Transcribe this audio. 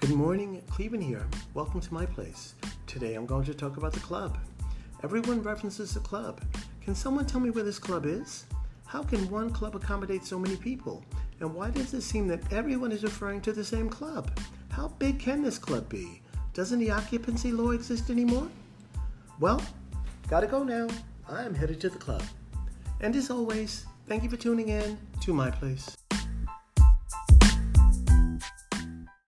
Good morning, Clevin here. Welcome to my place. Today I'm going to talk about the club. Everyone references the club. Can someone tell me where this club is? How can one club accommodate so many people? And why does it seem that everyone is referring to the same club? How big can this club be? Doesn't the occupancy law exist anymore? Well, gotta go now. I'm headed to the club. And as always, thank you for tuning in to my place.